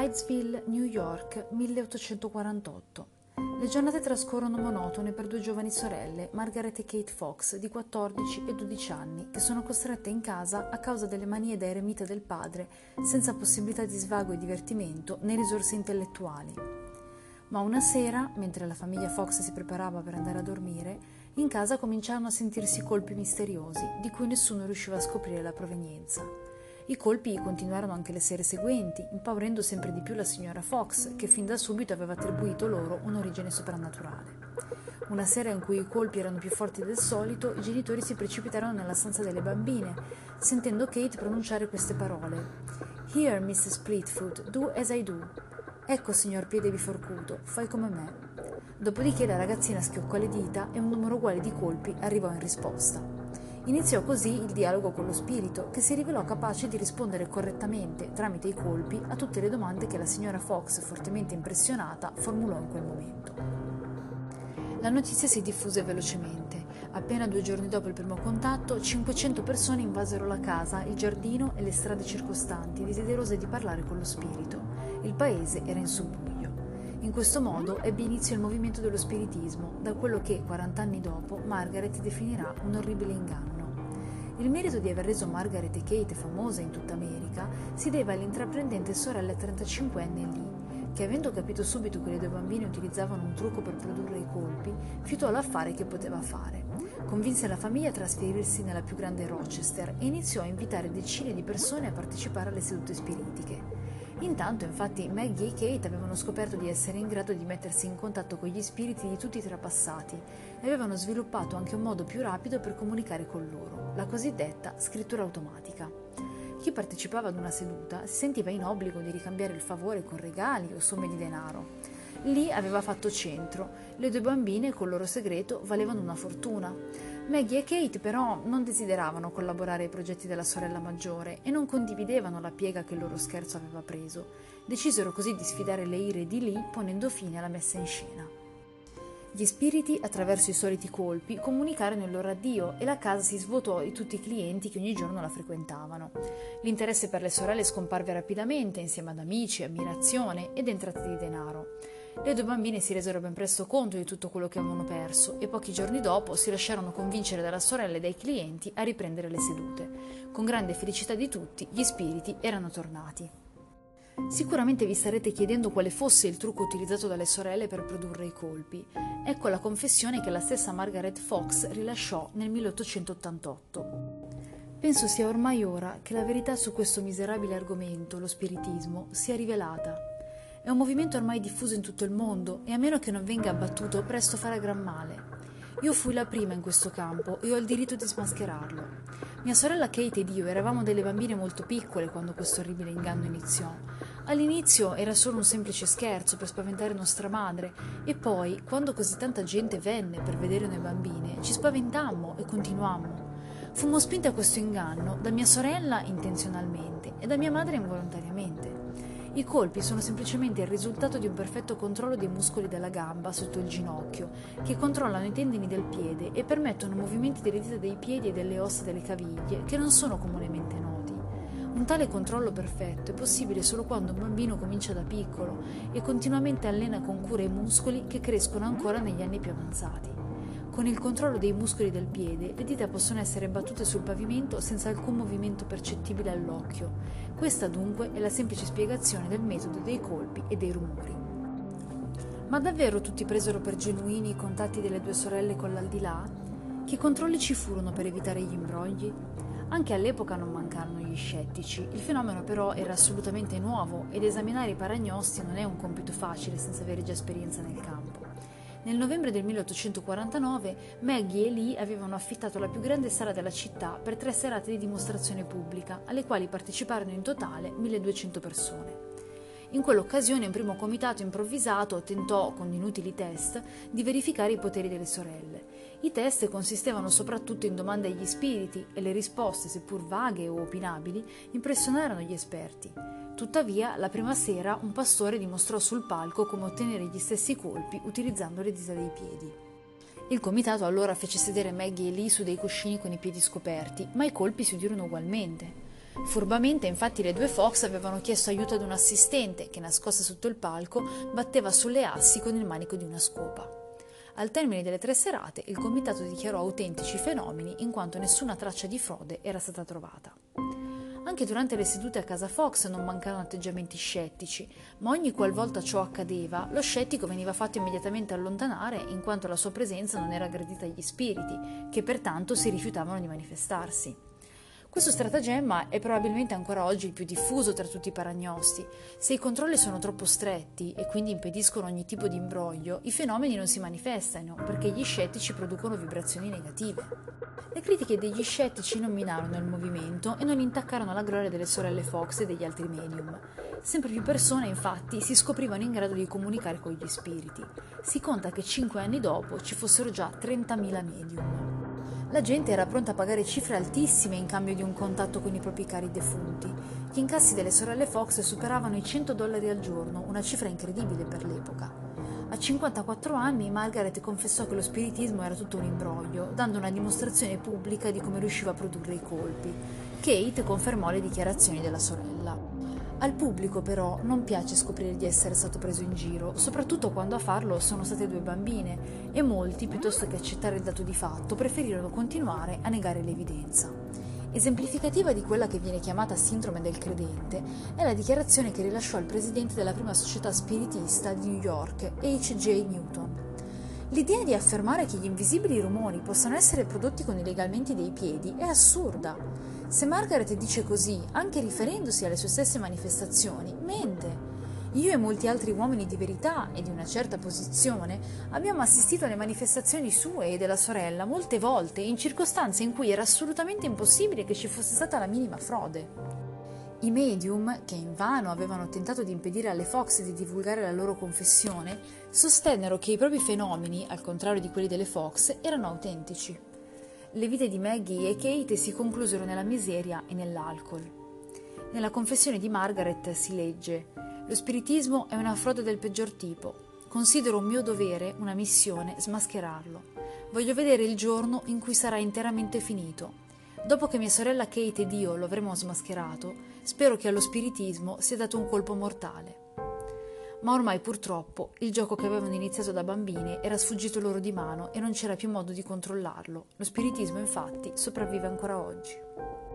Hydesville, New York, 1848. Le giornate trascorrono monotone per due giovani sorelle, Margaret e Kate Fox, di 14 e 12 anni, che sono costrette in casa a causa delle manie da eremita del padre, senza possibilità di svago e divertimento né risorse intellettuali. Ma una sera, mentre la famiglia Fox si preparava per andare a dormire, in casa cominciarono a sentirsi colpi misteriosi, di cui nessuno riusciva a scoprire la provenienza. I colpi continuarono anche le sere seguenti, impaurendo sempre di più la signora Fox, che fin da subito aveva attribuito loro un'origine soprannaturale. Una sera in cui i colpi erano più forti del solito, i genitori si precipitarono nella stanza delle bambine, sentendo Kate pronunciare queste parole. Here, Mrs. Splitfoot, do as I do. Ecco, signor piede biforcuto, fai come me. Dopodiché la ragazzina schioccò le dita e un numero uguale di colpi arrivò in risposta. Iniziò così il dialogo con lo spirito, che si rivelò capace di rispondere correttamente, tramite i colpi, a tutte le domande che la signora Fox, fortemente impressionata, formulò in quel momento. La notizia si diffuse velocemente. Appena due giorni dopo il primo contatto, 500 persone invasero la casa, il giardino e le strade circostanti, desiderose di parlare con lo spirito. Il paese era in subbuglio. In questo modo ebbe inizio il movimento dello spiritismo, da quello che, 40 anni dopo, Margaret definirà un orribile inganno. Il merito di aver reso Margaret e Kate famose in tutta America si deve all'intraprendente sorella 35enne Lee, che avendo capito subito che le due bambine utilizzavano un trucco per produrre i colpi, fiutò l'affare che poteva fare. Convinse la famiglia a trasferirsi nella più grande Rochester e iniziò a invitare decine di persone a partecipare alle sedute spiritiche. Intanto, infatti, Maggie e Kate avevano scoperto di essere in grado di mettersi in contatto con gli spiriti di tutti i trapassati e avevano sviluppato anche un modo più rapido per comunicare con loro, la cosiddetta scrittura automatica. Chi partecipava ad una seduta si sentiva in obbligo di ricambiare il favore con regali o somme di denaro. Lì aveva fatto centro, le due bambine col loro segreto valevano una fortuna. Maggie e Kate però non desideravano collaborare ai progetti della sorella maggiore e non condividevano la piega che il loro scherzo aveva preso. Decisero così di sfidare le ire di Lee ponendo fine alla messa in scena. Gli spiriti, attraverso i soliti colpi, comunicarono il loro addio e la casa si svuotò di tutti i clienti che ogni giorno la frequentavano. L'interesse per le sorelle scomparve rapidamente insieme ad amici, ammirazione ed entrate di denaro. Le due bambine si resero ben presto conto di tutto quello che avevano perso e pochi giorni dopo si lasciarono convincere dalla sorella e dai clienti a riprendere le sedute. Con grande felicità di tutti, gli spiriti erano tornati. Sicuramente vi starete chiedendo quale fosse il trucco utilizzato dalle sorelle per produrre i colpi. Ecco la confessione che la stessa Margaret Fox rilasciò nel 1888. Penso sia ormai ora che la verità su questo miserabile argomento, lo spiritismo, sia rivelata è un movimento ormai diffuso in tutto il mondo e a meno che non venga abbattuto presto farà gran male. Io fui la prima in questo campo e ho il diritto di smascherarlo. Mia sorella Kate ed io eravamo delle bambine molto piccole quando questo orribile inganno iniziò. All'inizio era solo un semplice scherzo per spaventare nostra madre e poi, quando così tanta gente venne per vedere noi bambine, ci spaventammo e continuammo. Fummo spinte a questo inganno da mia sorella intenzionalmente e da mia madre involontariamente. I colpi sono semplicemente il risultato di un perfetto controllo dei muscoli della gamba sotto il ginocchio, che controllano i tendini del piede e permettono movimenti delle dita dei piedi e delle ossa delle caviglie che non sono comunemente noti. Un tale controllo perfetto è possibile solo quando un bambino comincia da piccolo e continuamente allena con cura i muscoli che crescono ancora negli anni più avanzati. Con il controllo dei muscoli del piede, le dita possono essere battute sul pavimento senza alcun movimento percettibile all'occhio. Questa dunque è la semplice spiegazione del metodo dei colpi e dei rumori. Ma davvero tutti presero per genuini i contatti delle due sorelle con l'aldilà? Che controlli ci furono per evitare gli imbrogli? Anche all'epoca non mancarono gli scettici, il fenomeno però era assolutamente nuovo ed esaminare i paragnosti non è un compito facile senza avere già esperienza nel campo. Nel novembre del 1849 Maggie e Lee avevano affittato la più grande sala della città per tre serate di dimostrazione pubblica, alle quali parteciparono in totale 1200 persone. In quell'occasione un primo comitato improvvisato tentò, con inutili test, di verificare i poteri delle sorelle. I test consistevano soprattutto in domande agli spiriti e le risposte, seppur vaghe o opinabili, impressionarono gli esperti. Tuttavia, la prima sera un pastore dimostrò sul palco come ottenere gli stessi colpi utilizzando le dita dei piedi. Il comitato allora fece sedere Maggie e Lee su dei cuscini con i piedi scoperti, ma i colpi si udirono ugualmente. Furbamente, infatti, le due Fox avevano chiesto aiuto ad un assistente che, nascosta sotto il palco, batteva sulle assi con il manico di una scopa. Al termine delle tre serate, il comitato dichiarò autentici fenomeni in quanto nessuna traccia di frode era stata trovata. Anche durante le sedute a casa Fox non mancarono atteggiamenti scettici, ma ogni qualvolta ciò accadeva, lo scettico veniva fatto immediatamente allontanare in quanto la sua presenza non era gradita agli spiriti, che pertanto si rifiutavano di manifestarsi. Questo stratagemma è probabilmente ancora oggi il più diffuso tra tutti i paragnosti. Se i controlli sono troppo stretti e quindi impediscono ogni tipo di imbroglio, i fenomeni non si manifestano perché gli scettici producono vibrazioni negative. Le critiche degli scettici non minarono il movimento e non intaccarono la gloria delle sorelle Fox e degli altri medium. Sempre più persone, infatti, si scoprivano in grado di comunicare con gli spiriti. Si conta che cinque anni dopo ci fossero già 30.000 medium. La gente era pronta a pagare cifre altissime in cambio di un contatto con i propri cari defunti. Gli incassi delle sorelle Fox superavano i 100 dollari al giorno, una cifra incredibile per l'epoca. A 54 anni Margaret confessò che lo spiritismo era tutto un imbroglio, dando una dimostrazione pubblica di come riusciva a produrre i colpi. Kate confermò le dichiarazioni della sorella. Al pubblico però non piace scoprire di essere stato preso in giro, soprattutto quando a farlo sono state due bambine e molti, piuttosto che accettare il dato di fatto, preferirono continuare a negare l'evidenza. Esemplificativa di quella che viene chiamata sindrome del credente è la dichiarazione che rilasciò il presidente della prima società spiritista di New York, H.J. Newton. L'idea di affermare che gli invisibili rumori possano essere prodotti con i legamenti dei piedi è assurda. Se Margaret dice così, anche riferendosi alle sue stesse manifestazioni, mente. Io e molti altri uomini di verità e di una certa posizione abbiamo assistito alle manifestazioni sue e della sorella molte volte in circostanze in cui era assolutamente impossibile che ci fosse stata la minima frode. I medium, che invano avevano tentato di impedire alle Fox di divulgare la loro confessione, sostennero che i propri fenomeni, al contrario di quelli delle Fox, erano autentici. Le vite di Maggie e Kate si conclusero nella miseria e nell'alcol. Nella confessione di Margaret si legge: Lo spiritismo è una frode del peggior tipo. Considero un mio dovere, una missione, smascherarlo. Voglio vedere il giorno in cui sarà interamente finito. Dopo che mia sorella Kate ed io lo avremo smascherato, spero che allo spiritismo sia dato un colpo mortale ma ormai purtroppo il gioco che avevano iniziato da bambine era sfuggito loro di mano e non c'era più modo di controllarlo. Lo spiritismo infatti sopravvive ancora oggi.